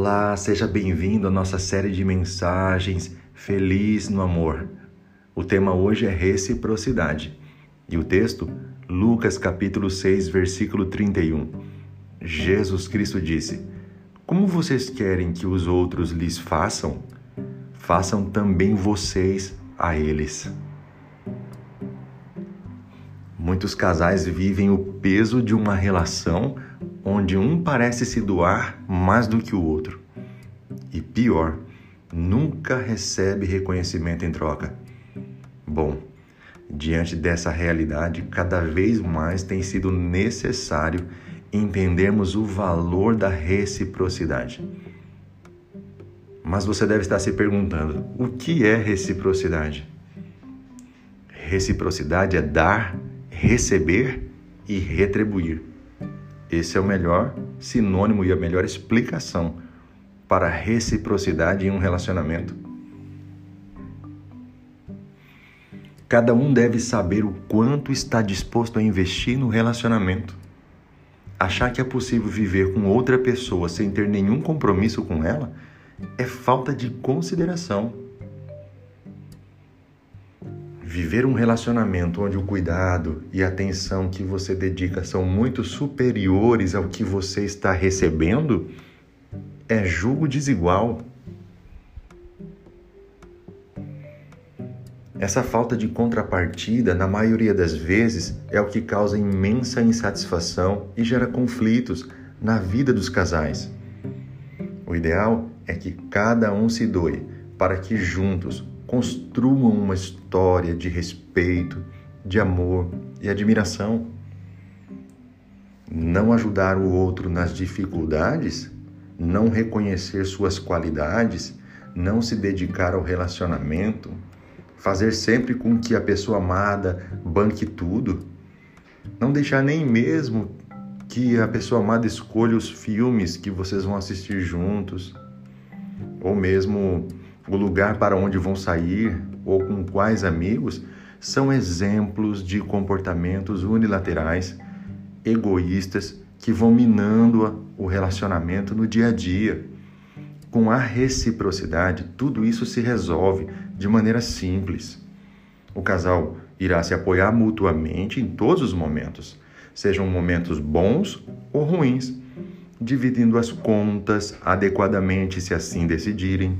Olá, seja bem-vindo à nossa série de mensagens Feliz no Amor. O tema hoje é reciprocidade. E o texto, Lucas capítulo 6, versículo 31. Jesus Cristo disse: Como vocês querem que os outros lhes façam, façam também vocês a eles. Muitos casais vivem o peso de uma relação onde um parece se doar mais do que o outro. E pior, nunca recebe reconhecimento em troca. Bom, diante dessa realidade, cada vez mais tem sido necessário entendermos o valor da reciprocidade. Mas você deve estar se perguntando: o que é reciprocidade? Reciprocidade é dar, receber e retribuir. Esse é o melhor sinônimo e a melhor explicação para reciprocidade em um relacionamento. Cada um deve saber o quanto está disposto a investir no relacionamento. Achar que é possível viver com outra pessoa sem ter nenhum compromisso com ela é falta de consideração. Viver um relacionamento onde o cuidado e a atenção que você dedica são muito superiores ao que você está recebendo é julgo desigual. Essa falta de contrapartida, na maioria das vezes, é o que causa imensa insatisfação e gera conflitos na vida dos casais. O ideal é que cada um se doe para que juntos construam uma história de respeito, de amor e admiração. Não ajudar o outro nas dificuldades, não reconhecer suas qualidades, não se dedicar ao relacionamento, fazer sempre com que a pessoa amada banque tudo, não deixar nem mesmo que a pessoa amada escolha os filmes que vocês vão assistir juntos, ou mesmo o lugar para onde vão sair ou com quais amigos, são exemplos de comportamentos unilaterais, egoístas, que vão minando o relacionamento no dia a dia. Com a reciprocidade, tudo isso se resolve de maneira simples. O casal irá se apoiar mutuamente em todos os momentos, sejam momentos bons ou ruins, dividindo as contas adequadamente se assim decidirem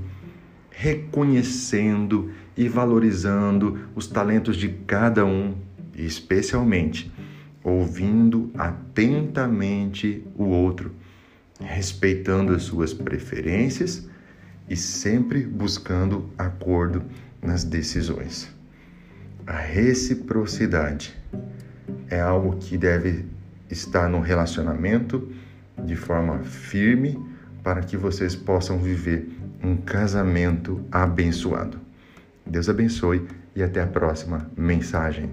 reconhecendo e valorizando os talentos de cada um, especialmente ouvindo atentamente o outro, respeitando as suas preferências e sempre buscando acordo nas decisões. A reciprocidade é algo que deve estar no relacionamento de forma firme para que vocês possam viver um casamento abençoado. Deus abençoe e até a próxima mensagem.